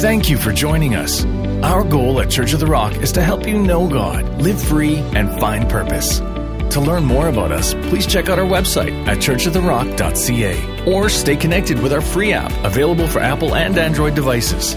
Thank you for joining us. Our goal at Church of the Rock is to help you know God, live free, and find purpose. To learn more about us, please check out our website at churchoftherock.ca or stay connected with our free app available for Apple and Android devices.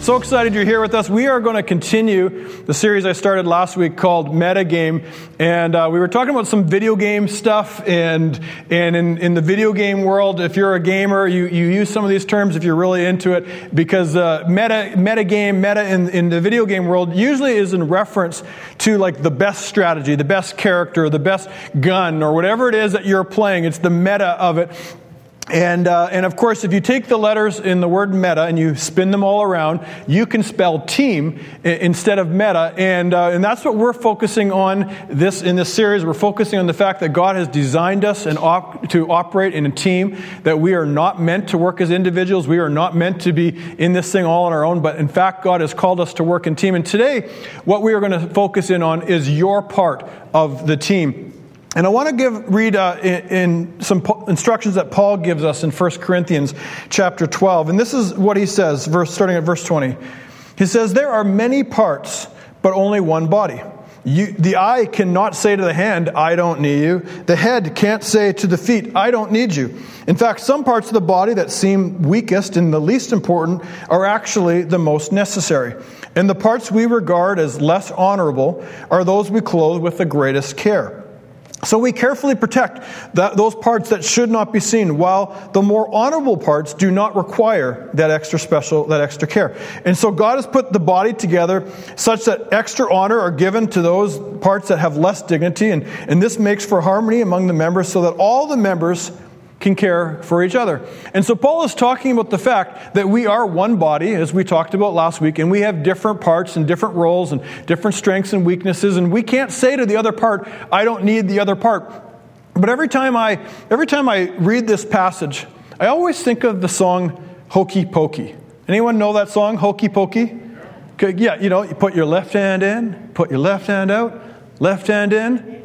So excited you're here with us. We are going to continue the series I started last week called Metagame. And uh, we were talking about some video game stuff. And, and in, in the video game world, if you're a gamer, you, you use some of these terms if you're really into it. Because uh, meta, metagame, meta in, in the video game world usually is in reference to like the best strategy, the best character, the best gun, or whatever it is that you're playing. It's the meta of it. And, uh, and of course, if you take the letters in the word meta and you spin them all around, you can spell team instead of meta. And, uh, and that's what we're focusing on this, in this series. We're focusing on the fact that God has designed us and op- to operate in a team, that we are not meant to work as individuals. We are not meant to be in this thing all on our own. But in fact, God has called us to work in team. And today, what we are going to focus in on is your part of the team. And I want to give read uh, in, in, some instructions that Paul gives us in 1 Corinthians chapter 12. And this is what he says, verse, starting at verse 20. He says, There are many parts, but only one body. You, the eye cannot say to the hand, I don't need you. The head can't say to the feet, I don't need you. In fact, some parts of the body that seem weakest and the least important are actually the most necessary. And the parts we regard as less honorable are those we clothe with the greatest care. So we carefully protect that, those parts that should not be seen, while the more honorable parts do not require that extra special, that extra care. And so God has put the body together such that extra honor are given to those parts that have less dignity, and, and this makes for harmony among the members so that all the members can care for each other. And so Paul is talking about the fact that we are one body, as we talked about last week, and we have different parts and different roles and different strengths and weaknesses, and we can't say to the other part, I don't need the other part. But every time I every time I read this passage, I always think of the song Hokey Pokey. Anyone know that song, Hokey Pokey? Yeah, you know, you put your left hand in, put your left hand out, left hand in,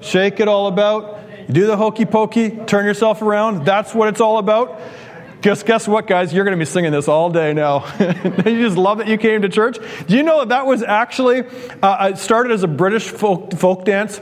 shake it all about, you do the hokey pokey, turn yourself around. That's what it's all about. Guess, guess what, guys? You're going to be singing this all day now. you just love that you came to church. Do you know that that was actually, uh, it started as a British folk, folk dance?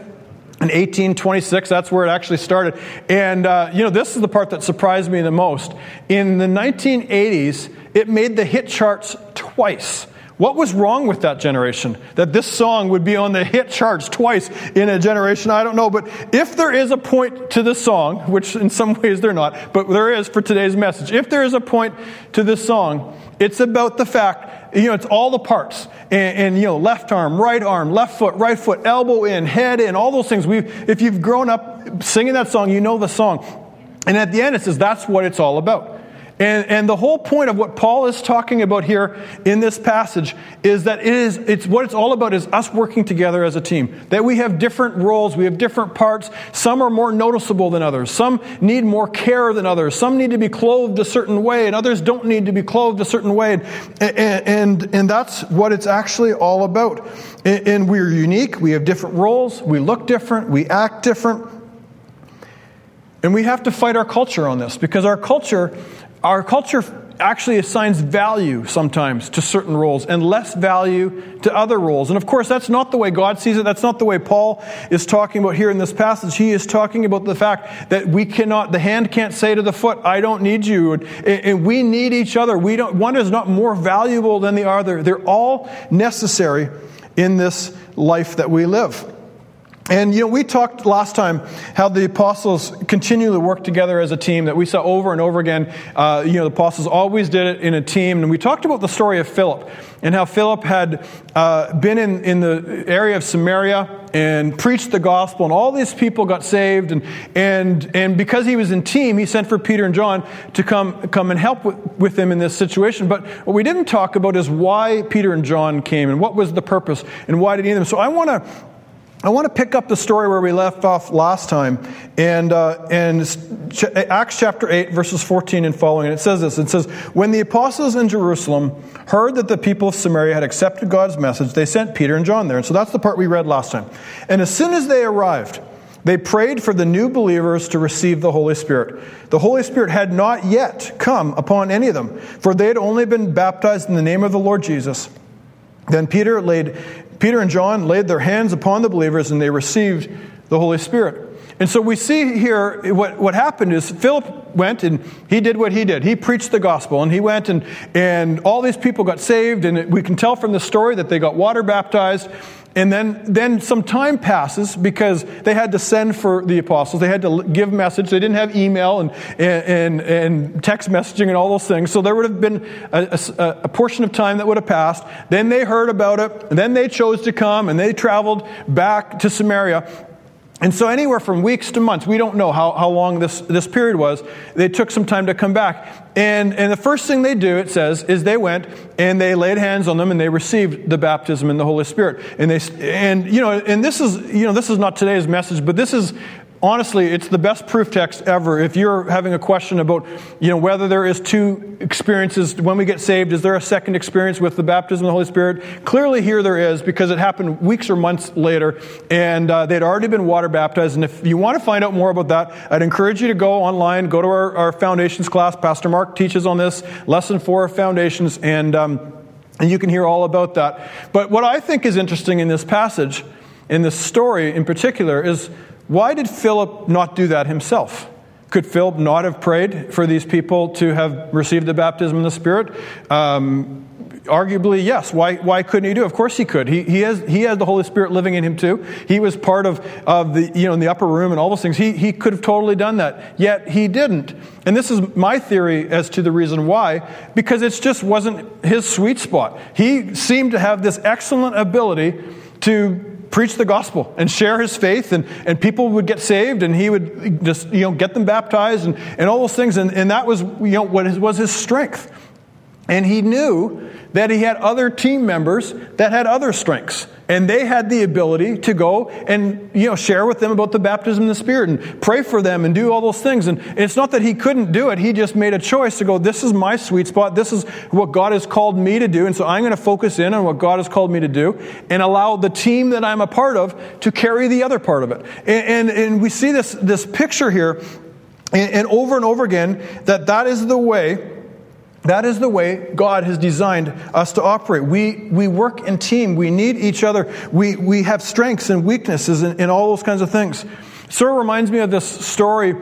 In 1826, that's where it actually started. And, uh, you know, this is the part that surprised me the most. In the 1980s, it made the hit charts twice. What was wrong with that generation? That this song would be on the hit charts twice in a generation? I don't know. But if there is a point to this song, which in some ways they're not, but there is for today's message, if there is a point to this song, it's about the fact, you know, it's all the parts. And, and, you know, left arm, right arm, left foot, right foot, elbow in, head in, all those things. we if you've grown up singing that song, you know the song. And at the end it says that's what it's all about. And, and the whole point of what Paul is talking about here in this passage is that it is, it's what it's all about is us working together as a team. That we have different roles, we have different parts. Some are more noticeable than others. Some need more care than others. Some need to be clothed a certain way, and others don't need to be clothed a certain way. And, and, and that's what it's actually all about. And, and we're unique, we have different roles, we look different, we act different. And we have to fight our culture on this because our culture our culture actually assigns value sometimes to certain roles and less value to other roles. And of course, that's not the way God sees it. That's not the way Paul is talking about here in this passage. He is talking about the fact that we cannot, the hand can't say to the foot, I don't need you. And, we need each other. We don't, one is not more valuable than the other. They're all necessary in this life that we live. And you know, we talked last time how the apostles continually work together as a team. That we saw over and over again. Uh, you know, the apostles always did it in a team. And we talked about the story of Philip and how Philip had uh, been in, in the area of Samaria and preached the gospel, and all these people got saved. And and and because he was in team, he sent for Peter and John to come come and help with, with him in this situation. But what we didn't talk about is why Peter and John came and what was the purpose and why did he need them. So I want to I want to pick up the story where we left off last time, and uh, and Acts chapter eight, verses fourteen and following. It says this. It says, "When the apostles in Jerusalem heard that the people of Samaria had accepted God's message, they sent Peter and John there." And so that's the part we read last time. And as soon as they arrived, they prayed for the new believers to receive the Holy Spirit. The Holy Spirit had not yet come upon any of them, for they had only been baptized in the name of the Lord Jesus. Then Peter laid Peter and John laid their hands upon the believers and they received the Holy Spirit. And so we see here what, what happened is Philip went and he did what he did. He preached the gospel and he went and, and all these people got saved. And we can tell from the story that they got water baptized. And then, then some time passes because they had to send for the apostles. They had to give message. They didn't have email and, and, and text messaging and all those things. So there would have been a, a, a portion of time that would have passed. Then they heard about it. then they chose to come and they traveled back to Samaria. And so, anywhere from weeks to months, we don't know how, how long this, this period was. They took some time to come back. And, and the first thing they do, it says, is they went and they laid hands on them and they received the baptism in the Holy Spirit. And, they, and, you know, and this is, you know, this is not today's message, but this is honestly, it's the best proof text ever. If you're having a question about, you know, whether there is two experiences when we get saved, is there a second experience with the baptism of the Holy Spirit? Clearly, here there is because it happened weeks or months later, and uh, they'd already been water baptized. And if you want to find out more about that, I'd encourage you to go online, go to our, our foundations class. Pastor Mark teaches on this, lesson four of foundations, and um, and you can hear all about that. But what I think is interesting in this passage, in this story in particular, is why did Philip not do that himself? Could Philip not have prayed for these people to have received the baptism of the Spirit? Um, arguably, yes. Why, why couldn't he do it? Of course he could. He, he, has, he has the Holy Spirit living in him too. He was part of, of the, you know, in the upper room and all those things. He, he could have totally done that. Yet he didn't. And this is my theory as to the reason why, because it just wasn't his sweet spot. He seemed to have this excellent ability to preach the gospel and share his faith, and, and people would get saved, and he would just you know get them baptized and, and all those things, and, and that was you know what was his strength. And he knew that he had other team members that had other strengths. And they had the ability to go and, you know, share with them about the baptism in the Spirit and pray for them and do all those things. And it's not that he couldn't do it. He just made a choice to go, this is my sweet spot. This is what God has called me to do. And so I'm going to focus in on what God has called me to do and allow the team that I'm a part of to carry the other part of it. And, and, and we see this, this picture here and, and over and over again that that is the way that is the way God has designed us to operate. We, we work in team. We need each other. We, we have strengths and weaknesses and, and all those kinds of things. Sort of reminds me of this story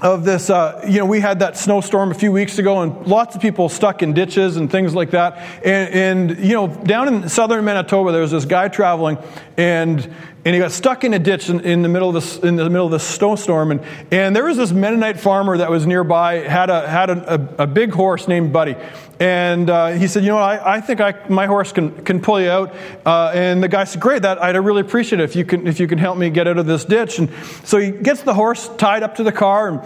of this, uh, you know, we had that snowstorm a few weeks ago, and lots of people stuck in ditches and things like that. And, and you know, down in southern Manitoba, there was this guy traveling, and and he got stuck in a ditch in, in, the middle of this in the middle of this snowstorm. And, and there was this Mennonite farmer that was nearby, had a had a, a, a big horse named Buddy, and uh, he said, you know, I, I think I, my horse can can pull you out. Uh, and the guy said, great, that I'd really appreciate it if you can if you can help me get out of this ditch. And so he gets the horse tied up to the car, and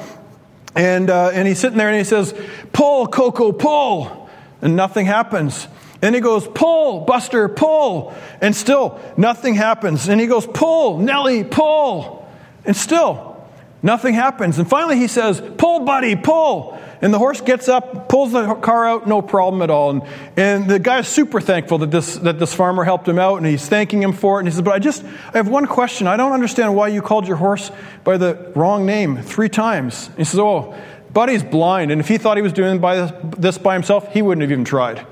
and, uh, and he's sitting there and he says, pull, Coco, pull, and nothing happens. And he goes, pull, Buster, pull. And still, nothing happens. And he goes, pull, Nellie, pull. And still, nothing happens. And finally, he says, pull, buddy, pull. And the horse gets up, pulls the car out, no problem at all. And, and the guy's super thankful that this, that this farmer helped him out, and he's thanking him for it. And he says, But I just, I have one question. I don't understand why you called your horse by the wrong name three times. And he says, Oh, Buddy's blind, and if he thought he was doing by this by himself, he wouldn't have even tried.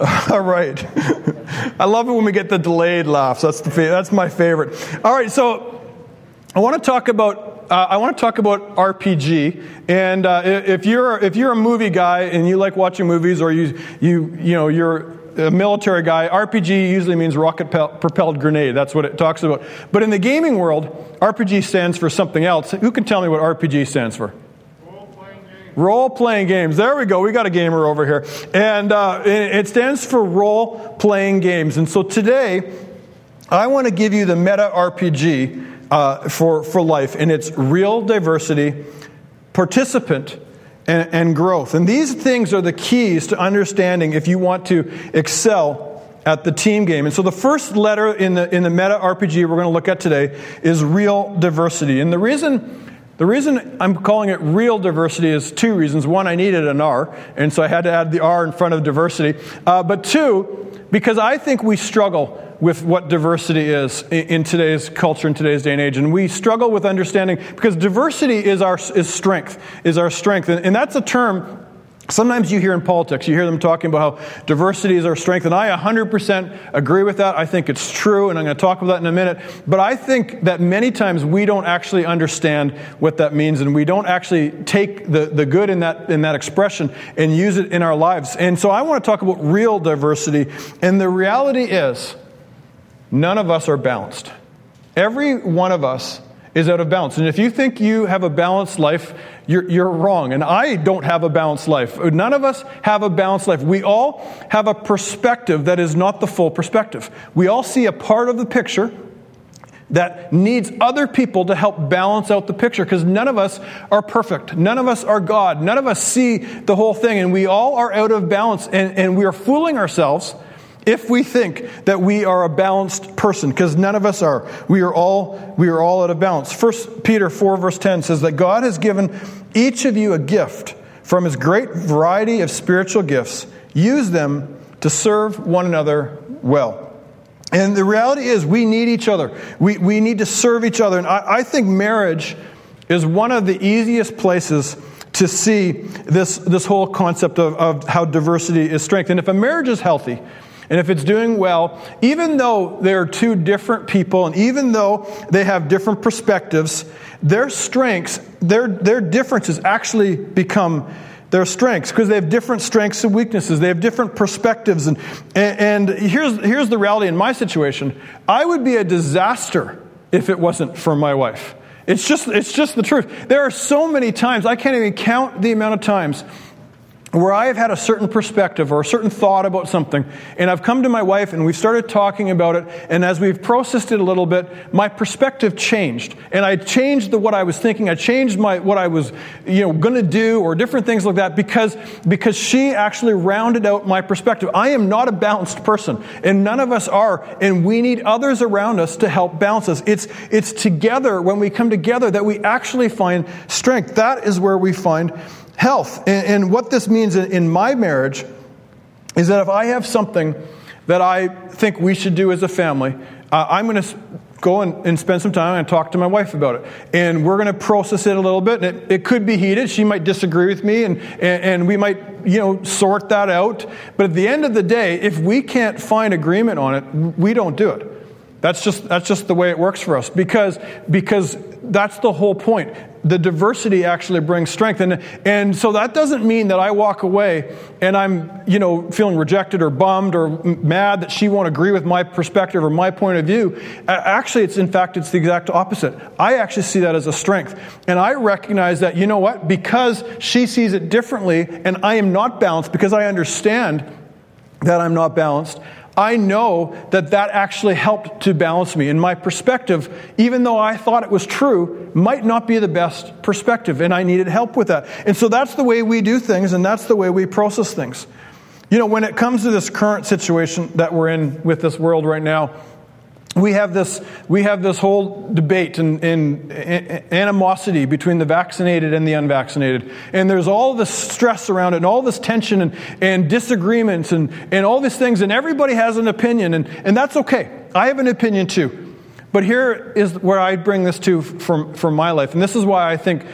All right. I love it when we get the delayed laughs. That's, the, that's my favorite. All right, so I want to talk about uh, I want to talk about RPG. And uh, if you're if you're a movie guy and you like watching movies, or you you you know you're a military guy, RPG usually means rocket propelled grenade. That's what it talks about. But in the gaming world, RPG stands for something else. Who can tell me what RPG stands for? Role playing games. There we go. We got a gamer over here. And uh, it stands for role playing games. And so today, I want to give you the meta RPG uh, for, for life, and it's real diversity, participant, and, and growth. And these things are the keys to understanding if you want to excel at the team game. And so the first letter in the, in the meta RPG we're going to look at today is real diversity. And the reason the reason I'm calling it real diversity is two reasons. One, I needed an R, and so I had to add the R in front of diversity. Uh, but two, because I think we struggle with what diversity is in today's culture, in today's day and age. And we struggle with understanding because diversity is our is strength, is our strength. And, and that's a term Sometimes you hear in politics, you hear them talking about how diversity is our strength, and I 100% agree with that. I think it's true, and I'm going to talk about that in a minute. But I think that many times we don't actually understand what that means, and we don't actually take the, the good in that, in that expression and use it in our lives. And so I want to talk about real diversity, and the reality is none of us are balanced. Every one of us is out of balance. And if you think you have a balanced life, you're, you're, wrong. And I don't have a balanced life. None of us have a balanced life. We all have a perspective that is not the full perspective. We all see a part of the picture that needs other people to help balance out the picture because none of us are perfect. None of us are God. None of us see the whole thing. And we all are out of balance. And, and we are fooling ourselves if we think that we are a balanced person because none of us are we are all we are all out of balance. First peter 4 verse 10 says that god has given each of you a gift from his great variety of spiritual gifts. Use them to serve one another well. And the reality is we need each other. We, we need to serve each other. And I, I think marriage is one of the easiest places to see this, this whole concept of, of how diversity is strength. And if a marriage is healthy and if it's doing well, even though they're two different people and even though they have different perspectives, their strengths, their, their differences actually become their strengths because they have different strengths and weaknesses. They have different perspectives. And, and, and here's, here's the reality in my situation I would be a disaster if it wasn't for my wife. It's just, it's just the truth. There are so many times, I can't even count the amount of times where I have had a certain perspective or a certain thought about something, and I've come to my wife and we've started talking about it, and as we've processed it a little bit, my perspective changed. And I changed the, what I was thinking, I changed my, what I was you know, going to do, or different things like that, because, because she actually rounded out my perspective. I am not a balanced person, and none of us are, and we need others around us to help balance us. It's, it's together, when we come together, that we actually find strength. That is where we find health. And, and what this means in, in my marriage is that if I have something that I think we should do as a family, uh, I'm going to go and, and, spend some time and talk to my wife about it. And we're going to process it a little bit. And it, it could be heated. She might disagree with me, and, and, and, we might, you know, sort that out. But at the end of the day, if we can't find agreement on it, we don't do it. That's just, that's just the way it works for us because, because that's the whole point. The diversity actually brings strength. And, and so that doesn't mean that I walk away and I'm, you know, feeling rejected or bummed or mad that she won't agree with my perspective or my point of view. Actually, it's in fact, it's the exact opposite. I actually see that as a strength. And I recognize that, you know what, because she sees it differently and I am not balanced because I understand that I'm not balanced, I know that that actually helped to balance me. And my perspective, even though I thought it was true, might not be the best perspective, and I needed help with that. And so that's the way we do things, and that's the way we process things. You know, when it comes to this current situation that we're in with this world right now, we have this, we have this whole debate and, and, and, animosity between the vaccinated and the unvaccinated. And there's all this stress around it and all this tension and, and disagreements and, and all these things. And everybody has an opinion, and, and that's okay. I have an opinion too. But here is where I bring this to from, from my life. And this is why I think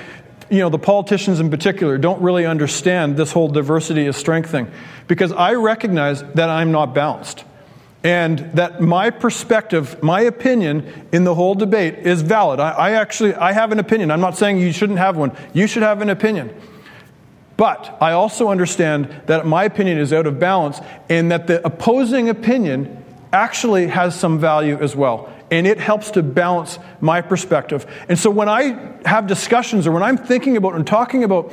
you know, the politicians in particular don't really understand this whole diversity is strength thing. Because I recognize that I'm not balanced and that my perspective, my opinion in the whole debate is valid. I, I, actually I have an opinion. I'm not saying you shouldn't have one. You should have an opinion. But I also understand that my opinion is out of balance and that the opposing opinion actually has some value as well. And it helps to balance my perspective. And so when I have discussions or when I'm thinking about and talking about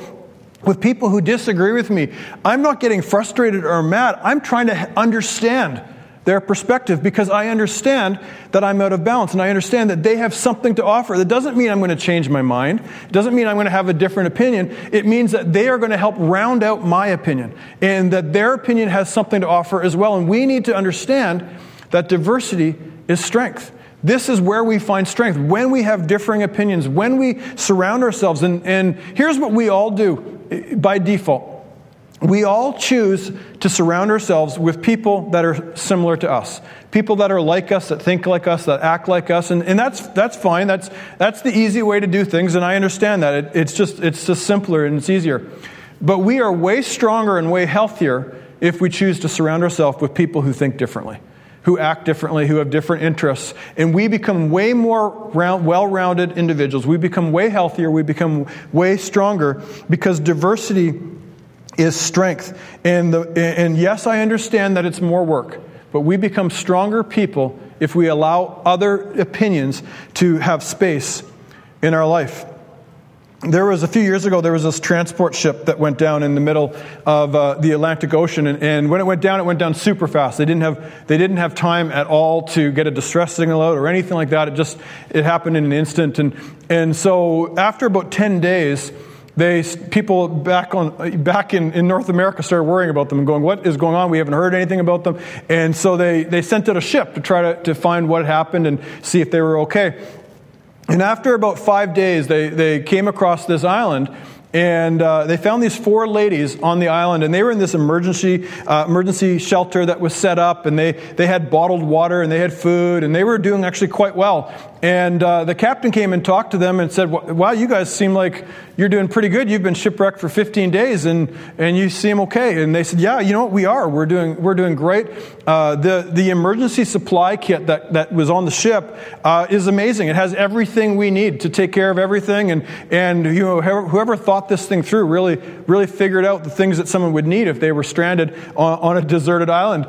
with people who disagree with me, I'm not getting frustrated or mad. I'm trying to understand their perspective because I understand that I'm out of balance and I understand that they have something to offer. That doesn't mean I'm going to change my mind. It doesn't mean I'm going to have a different opinion. It means that they are going to help round out my opinion and that their opinion has something to offer as well. And we need to understand that diversity is strength. This is where we find strength when we have differing opinions, when we surround ourselves. And, and here's what we all do eh, by default we all choose to surround ourselves with people that are similar to us people that are like us that think like us that act like us and, and that's, that's fine that's, that's the easy way to do things and i understand that it, it's, just, it's just simpler and it's easier but we are way stronger and way healthier if we choose to surround ourselves with people who think differently who act differently, who have different interests. And we become way more round, well rounded individuals. We become way healthier. We become way stronger because diversity is strength. And, the, and yes, I understand that it's more work, but we become stronger people if we allow other opinions to have space in our life. There was a few years ago there was this transport ship that went down in the middle of uh, the atlantic ocean and, and, when it went down it went down super fast. They didn't have they didn't have time at all to get a distress signal out or anything like that. It just it happened in an instant. And and so after about 10 days they people back on back in, in north america started worrying about them and going what is going on? We haven't heard anything about them. And so they they sent out a ship to try to, to find what happened and see if they were okay. And after about five days, they, they came across this island and uh, they found these four ladies on the island and they were in this emergency uh, emergency shelter that was set up and they, they had bottled water and they had food and they were doing actually quite well. And uh, the captain came and talked to them and said, Wow, you guys seem like you're doing pretty good. You've been shipwrecked for 15 days and, and you seem okay. And they said, Yeah, you know what? We are. We're doing, we're doing great. Uh, the, the emergency supply kit that, that was on the ship uh, is amazing. It has everything we need to take care of everything. And, and you know, whoever thought this thing through really, really figured out the things that someone would need if they were stranded on, on a deserted island.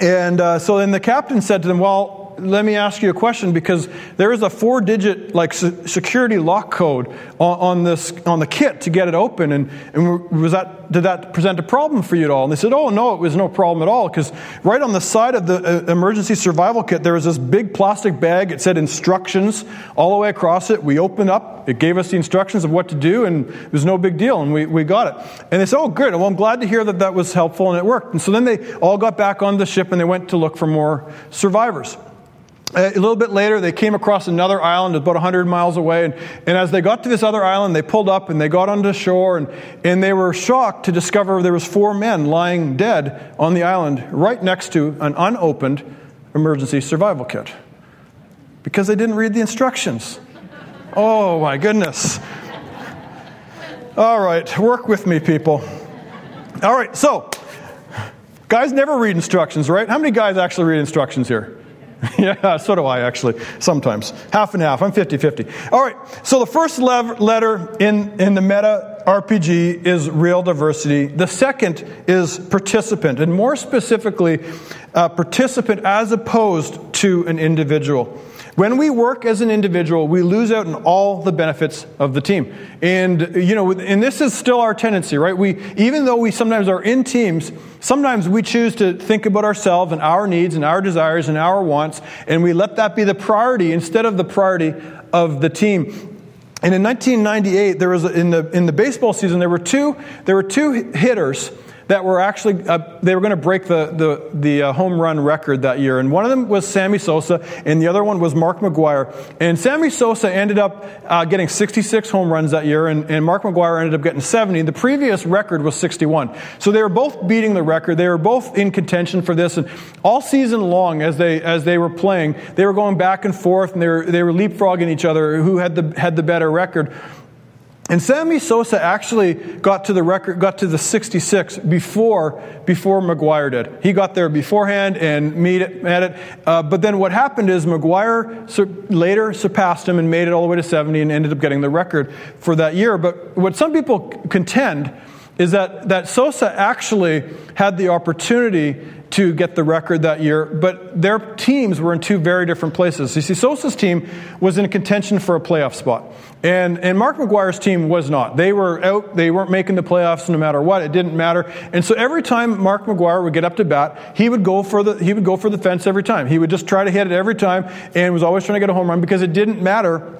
And uh, so then the captain said to them, Well, let me ask you a question because there is a four digit like security lock code on, on, this on the kit to get it open and, and was that did that present a problem for you at all? And they said oh no it was no problem at all because right on the side of the uh, emergency survival kit there was this big plastic bag. It said instructions all the way across it. We opened up. It gave us the instructions of what to do and it was no big deal and we, we got it. And they said oh good. Well i'm glad to hear that that was helpful and it worked. And so then they all got back on the ship and they went to look for more survivors Uh, a little bit later, they came across another island about 100 miles away. And, and as they got to this other island, they pulled up and they got onto shore. And, and they were shocked to discover there was four men lying dead on the island right next to an unopened emergency survival kit because they didn't read the instructions. Oh, my goodness. All right, work with me, people. All right, so guys never read instructions, right? How many guys actually read instructions here? yeah, so do I actually, sometimes. Half and half. I'm 50 50. All right, so the first letter in, in the meta RPG is real diversity. The second is participant, and more specifically, uh, participant as opposed to an individual. When we work as an individual, we lose out on all the benefits of the team. And, you know, and this is still our tendency, right? We, even though we sometimes are in teams, sometimes we choose to think about ourselves and our needs and our desires and our wants, and we let that be the priority instead of the priority of the team. And in 1998, there was in the in the baseball season there were two there were two hitters that were actually uh, they were going to break the the, the uh, home run record that year, and one of them was Sammy Sosa, and the other one was Mark McGwire. And Sammy Sosa ended up uh, getting 66 home runs that year, and, and Mark McGwire ended up getting 70. The previous record was 61, so they were both beating the record. They were both in contention for this, and all season long, as they as they were playing, they were going back and forth, and they were they were leapfrogging each other who had the had the better record. And Sammy Sosa actually got to the record, got to the 66 before, before McGwire did. He got there beforehand and made it. Made it. Uh, but then what happened is McGwire sur- later surpassed him and made it all the way to 70 and ended up getting the record for that year. But what some people contend is that, that Sosa actually had the opportunity to get the record that year, but their teams were in two very different places. You see, Sosa's team was in contention for a playoff spot, and, and Mark McGwire's team was not. They were out, they weren't making the playoffs no matter what, it didn't matter. And so every time Mark McGwire would get up to bat, he would go for the, he would go for the fence every time. He would just try to hit it every time and was always trying to get a home run because it didn't matter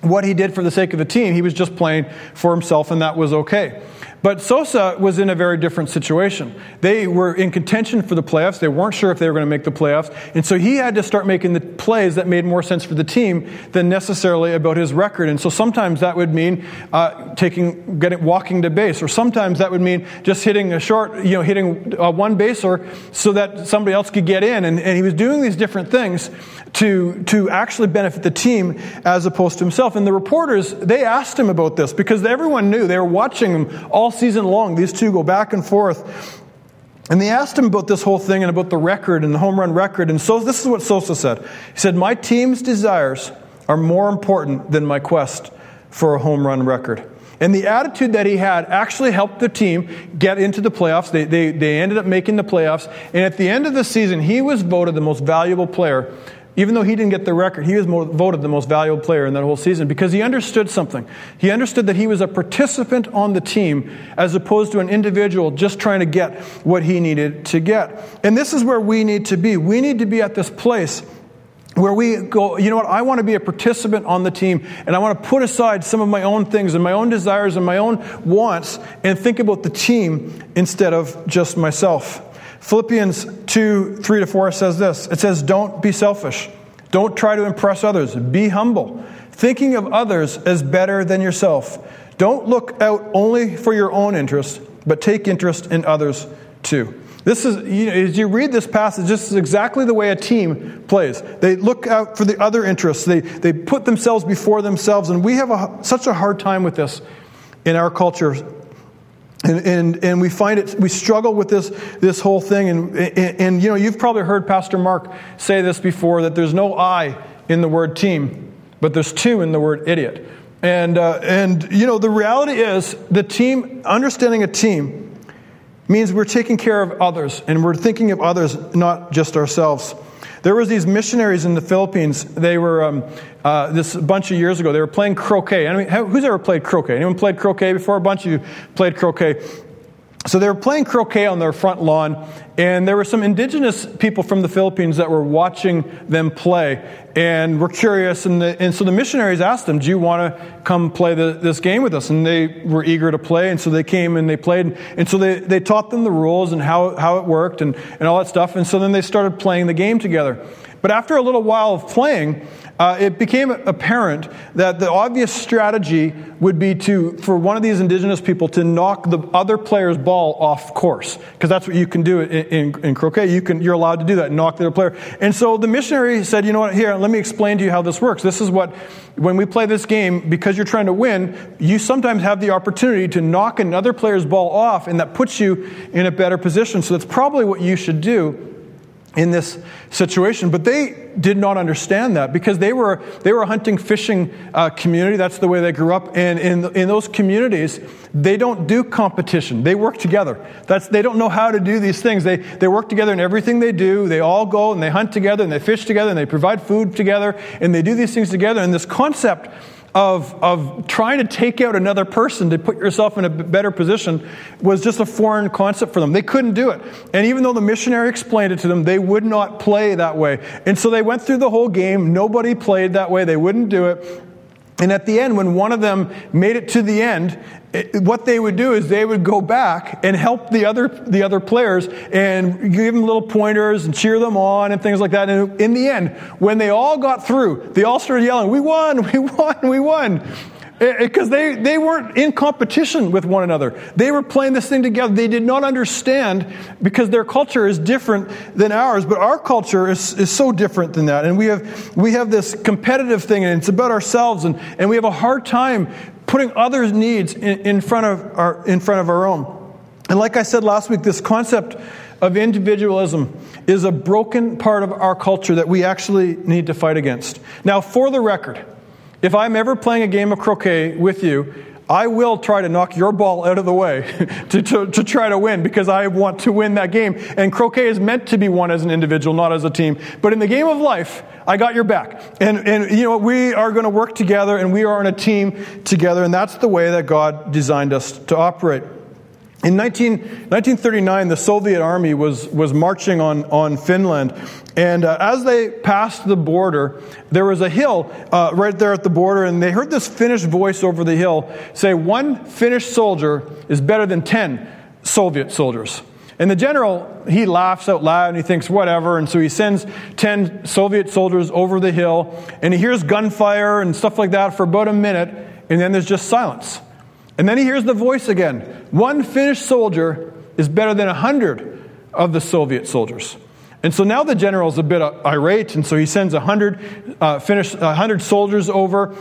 what he did for the sake of the team. He was just playing for himself, and that was okay. But Sosa was in a very different situation. They were in contention for the playoffs. They weren't sure if they were going to make the playoffs. And so he had to start making the plays that made more sense for the team than necessarily about his record. And so sometimes that would mean uh, taking, getting, walking to base, or sometimes that would mean just hitting a short, you know, hitting uh, one baser so that somebody else could get in. And, and he was doing these different things to, to actually benefit the team as opposed to himself. And the reporters, they asked him about this because everyone knew they were watching him all season long. These two go back and forth. And they asked him about this whole thing and about the record and the home run record. And so this is what Sosa said. He said, My team's desires are more important than my quest for a home run record. And the attitude that he had actually helped the team get into the playoffs. They, they, they ended up making the playoffs. And at the end of the season, he was voted the most valuable player even though he didn't get the record, he was voted the most valuable player in that whole season because he understood something. He understood that he was a participant on the team as opposed to an individual just trying to get what he needed to get. And this is where we need to be. We need to be at this place where we go, you know what, I want to be a participant on the team and I want to put aside some of my own things and my own desires and my own wants and think about the team instead of just myself. Philippians 2 3 to 4 says this it says, Don't be selfish. Don't try to impress others. Be humble, thinking of others as better than yourself. Don't look out only for your own interest, but take interest in others too. This is, you know, as you read this passage, this is exactly the way a team plays. They look out for the other interests, they, they put themselves before themselves, and we have a, such a hard time with this in our culture and, and, and we find it, we struggle with this, this whole thing. And, and, and, you know, you've probably heard Pastor Mark say this before that there's no I in the word team, but there's two in the word idiot. And, uh, and you know, the reality is the team, understanding a team means we're taking care of others and we're thinking of others, not just ourselves. There was these missionaries in the Philippines. They were um, uh, this a bunch of years ago. They were playing croquet. I mean, who's ever played croquet? Anyone played croquet before? A bunch of you played croquet. So they were playing croquet on their front lawn, and there were some indigenous people from the Philippines that were watching them play and were curious. And, the, and so the missionaries asked them, Do you want to come play the, this game with us? And they were eager to play, and so they came and they played. And so they, they taught them the rules and how, how it worked and, and all that stuff. And so then they started playing the game together. But after a little while of playing, uh, it became apparent that the obvious strategy would be to for one of these indigenous people to knock the other player's ball off course because that's what you can do in, in, in, croquet. You can you're allowed to do that knock the other player. And so the missionary said you know what? Here let me explain to you how this works. This is what when we play this game because you're trying to win you sometimes have the opportunity to knock another player's ball off and that puts you in a better position. So that's probably what you should do in this situation. But they did not understand that because they were, they were a hunting fishing uh, community. That's the way they grew up. And in, in those communities, they don't do competition. They work together. That's, they don't know how to do these things. They, they work together in everything they do. They all go and they hunt together and they fish together and they provide food together and they do these things together. And this concept of, of trying to take out another person to put yourself in a better position was just a foreign concept for them. They couldn't do it. And even though the missionary explained it to them, they would not play that way. And so they went through the whole game. Nobody played that way. They wouldn't do it. And at the end, when one of them made it to the end, it, what they would do is they would go back and help the other, the other players and give them little pointers and cheer them on and things like that. And in the end, when they all got through, they all started yelling, We won, we won, we won Eh, eh, because they, they weren't in competition with one another. They were playing this thing together. They did not understand because their culture is different than ours, but our culture is, is so different than that. And we have, we have this competitive thing, and it's about ourselves, and, and we have a hard time putting others' needs in, in, front of our, in front of our own. And like I said last week, this concept of individualism is a broken part of our culture that we actually need to fight against. Now, for the record, if I'm ever playing a game of croquet with you, I will try to knock your ball out of the way to, to, to, try to win because I want to win that game. And croquet is meant to be won as an individual, not as a team. But in the game of life, I got your back. And, and you know, we are going to work together and we are in a team together. And that's the way that God designed us to operate. In 19, 1939, the Soviet army was, was marching on, on Finland. And uh, as they passed the border, there was a hill uh, right there at the border, and they heard this Finnish voice over the hill say, One Finnish soldier is better than 10 Soviet soldiers. And the general, he laughs out loud and he thinks, whatever. And so he sends 10 Soviet soldiers over the hill, and he hears gunfire and stuff like that for about a minute, and then there's just silence. And then he hears the voice again. One Finnish soldier is better than a hundred of the Soviet soldiers. And so now the general's a bit irate, and so he sends a hundred uh, Finnish, a hundred soldiers over,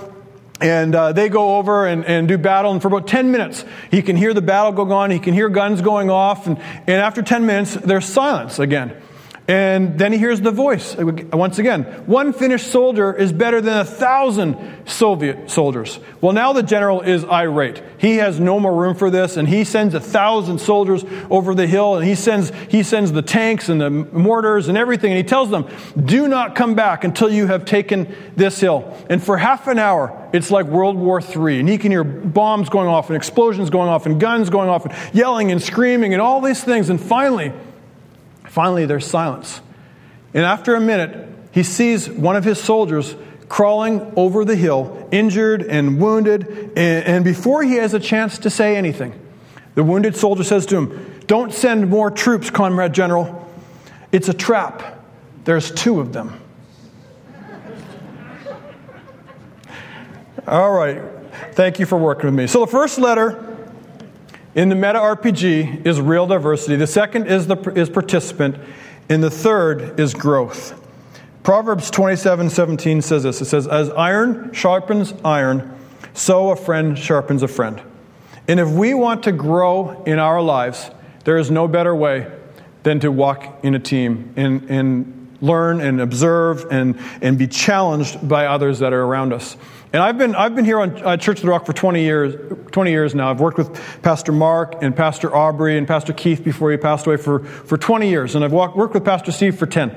and uh, they go over and, and do battle. And for about 10 minutes, he can hear the battle go on. He can hear guns going off. And, and after 10 minutes, there's silence again. And then he hears the voice once again. One Finnish soldier is better than a thousand Soviet soldiers. Well, now the general is irate. He has no more room for this, and he sends a thousand soldiers over the hill, and he sends, he sends the tanks and the mortars and everything, and he tells them, Do not come back until you have taken this hill. And for half an hour, it's like World War III, and he can hear bombs going off, and explosions going off, and guns going off, and yelling and screaming, and all these things. And finally, Finally, there's silence. And after a minute, he sees one of his soldiers crawling over the hill, injured and wounded. And, before he has a chance to say anything, the wounded soldier says to him, Don't send more troops, Comrade General. It's a trap. There's two of them. All right. Thank you for working with me. So, the first letter in the meta RPG is real diversity. The second is, the, is participant. And the third is growth. Proverbs 27 17 says this It says, As iron sharpens iron, so a friend sharpens a friend. And if we want to grow in our lives, there is no better way than to walk in a team and, and learn and observe and, and be challenged by others that are around us. And I've been, I've been here on uh, Church of the Rock for 20 years, 20 years now. I've worked with Pastor Mark and Pastor Aubrey and Pastor Keith before he passed away for, for 20 years. And I've walked, worked with Pastor Steve for 10.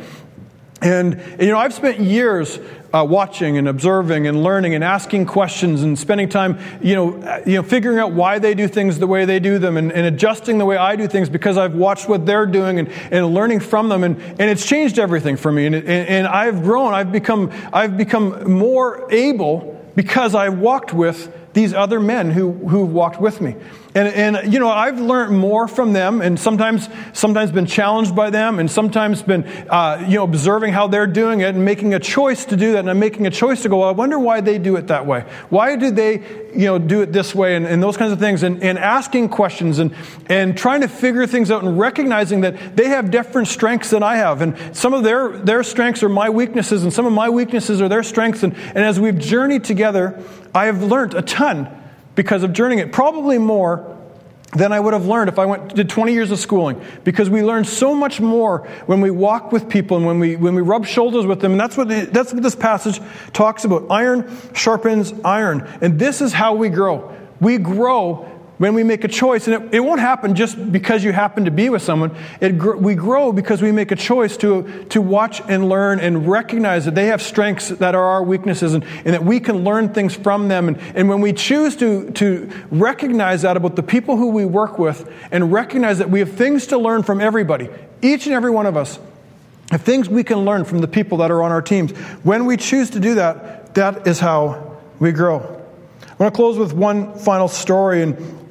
And, you know, I've spent years uh, watching and observing and learning and asking questions and spending time, you know, uh, you know, figuring out why they do things the way they do them and, and adjusting the way I do things because I've watched what they're doing and, and learning from them. And, and it's changed everything for me. And, and, and I've grown. I've become, I've become more able because I walked with these other men who, who walked with me. And, and, you know, I've learned more from them and sometimes, sometimes been challenged by them and sometimes been, uh, you know, observing how they're doing it and making a choice to do that. And I'm making a choice to go, well, I wonder why they do it that way. Why do they, you know, do it this way and, and those kinds of things and, and asking questions and, and trying to figure things out and recognizing that they have different strengths than I have. And some of their, their strengths are my weaknesses and some of my weaknesses are their strengths. And, and as we've journeyed together, I have learned a ton because of journeying it. Probably more than I would have learned if I went did 20 years of schooling because we learn so much more when we walk with people and when we when we rub shoulders with them. And that's what the, that's what this passage talks about. Iron sharpens iron. And this is how we grow. We grow when we make a choice, and it, it, won't happen just because you happen to be with someone. It, we grow because we make a choice to, to watch and learn and recognize that they have strengths that are our weaknesses and, and that we can learn things from them. And, and when we choose to, to recognize that about the people who we work with and recognize that we have things to learn from everybody, each and every one of us, have things we can learn from the people that are on our teams. When we choose to do that, that is how we grow. I want to close with one final story, and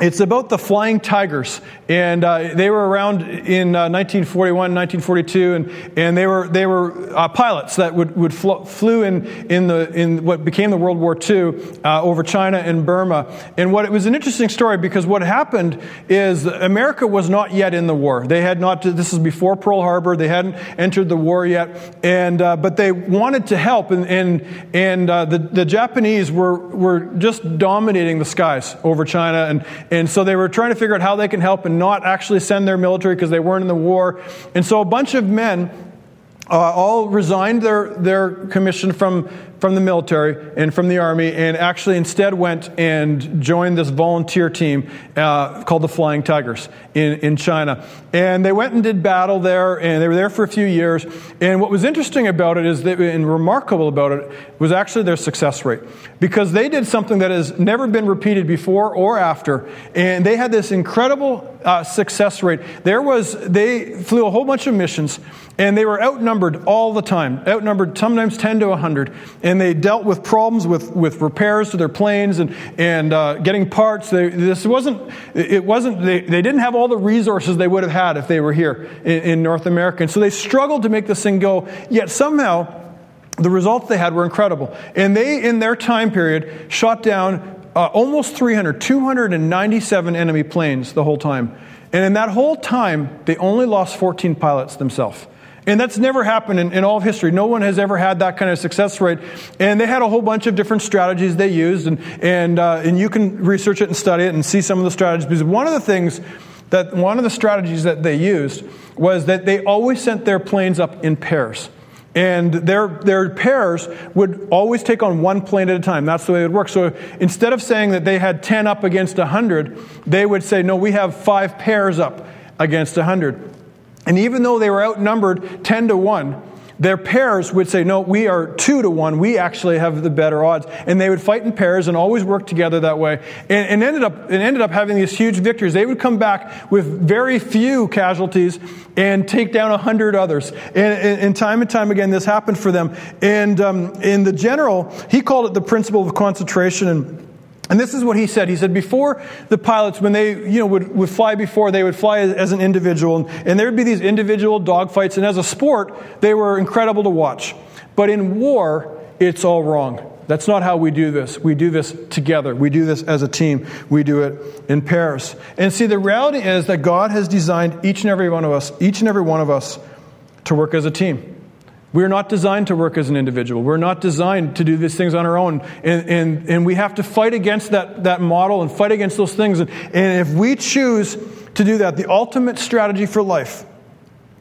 it's about the Flying Tigers, and uh, they were around in uh, 1941, 1942, and, and they were they were uh, pilots that would, would fl- flew in in the in what became the World War II uh, over China and Burma. And what it was an interesting story because what happened is America was not yet in the war. They had not. This is before Pearl Harbor. They hadn't entered the war yet, and uh, but they wanted to help, and and and uh, the the Japanese were were just dominating the skies over China and and so they were trying to figure out how they can help and not actually send their military because they weren't in the war. And so a bunch of men uh, all resigned their, their commission from, from the military and from the army, and actually instead went and joined this volunteer team uh, called the Flying Tigers in, in China. And they went and did battle there, and they were there for a few years. And what was interesting about it is that, and remarkable about it, was actually their success rate. Because they did something that has never been repeated before or after, and they had this incredible uh, success rate. There was, they flew a whole bunch of missions, and they were outnumbered all the time, outnumbered sometimes 10 to 100. And they dealt with problems with, with repairs to their planes and, and uh, getting parts. They, this wasn't, it wasn't, they, they didn't have all the resources they would have had if they were here in, in North America. And so they struggled to make this thing go, yet somehow, the results they had were incredible. And they, in their time period, shot down uh, almost 300, 297 enemy planes the whole time. And in that whole time, they only lost 14 pilots themselves. And that's never happened in, in, all of history. No one has ever had that kind of success rate. And they had a whole bunch of different strategies they used, and, and, uh, and you can research it and study it and see some of the strategies. Because one of the things that, one of the strategies that they used was that they always sent their planes up in pairs. And their, their pairs would always take on one plane at a time. That's the way it would work. So instead of saying that they had 10 up against 100, they would say, no, we have five pairs up against 100. And even though they were outnumbered 10 to 1, their pairs would say, No, we are two to one. We actually have the better odds. And they would fight in pairs and always work together that way. And, and ended, up, and ended up having these huge victories. They would come back with very few casualties and take down a hundred others. And, and, and, time and time again, this happened for them. And um, in the general, he called it the principle of concentration. And and this is what he said. He said before the pilots, when they you know, would, would fly before, they would fly as, as an individual. And, and there would be these individual dogfights. And as a sport, they were incredible to watch. But in war, it's all wrong. That's not how we do this. We do this together. We do this as a team. We do it in pairs. And see, the reality is that God has designed each and every one of us, each and every one of us, to work as a team. We're not designed to work as an individual. We're not designed to do these things on our own. And, and, and we have to fight against that, that model and fight against those things. And, and if we choose to do that, the ultimate strategy for life,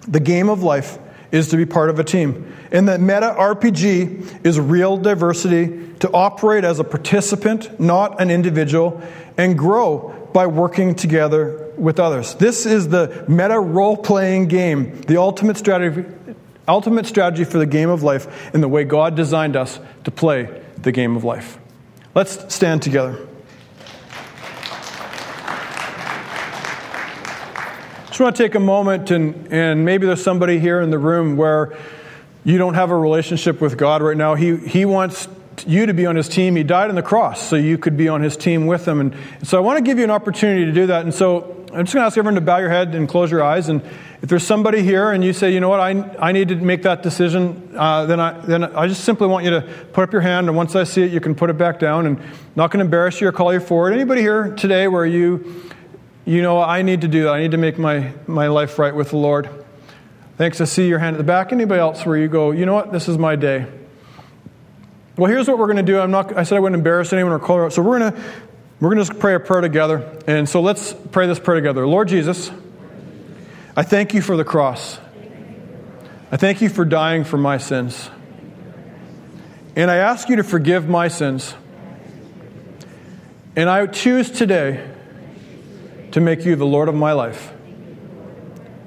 the game of life, is to be part of a team. And that meta RPG is real diversity to operate as a participant, not an individual, and grow by working together with others. This is the meta role playing game, the ultimate strategy ultimate strategy for the game of life and the way God designed us to play the game of life. Let's stand together. Just want to take a moment, and, and maybe there's somebody here in the room where you don't have a relationship with God right now. He, he wants you to be on his team. He died on the cross so you could be on his team with him. And so I want to give you an opportunity to do that. And so I'm just going to ask everyone to bow your head and close your eyes. And if there's somebody here and you say, you know what, I, I need to make that decision, uh, then, I, then I just simply want you to put up your hand, and once I see it, you can put it back down. And I'm not going to embarrass you or call you forward. Anybody here today where you, you know, I need to do that. I need to make my, my life right with the Lord. Thanks. I see your hand at the back. Anybody else where you go, you know what, this is my day. Well, here's what we're going to do. I'm not, I said I wouldn't embarrass anyone or call out. So we're going to, we're going to just pray a prayer together. And so let's pray this prayer together. Lord Jesus, I thank you for the cross. I thank you for dying for my sins. And I ask you to forgive my sins. And I choose today to make you the Lord of my life.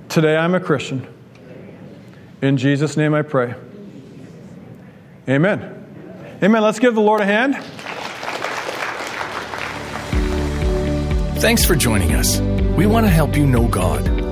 Today I'm a Christian. In Jesus' name I pray. Amen. Amen. Let's give the Lord a hand. Thanks for joining us. We want to help you know God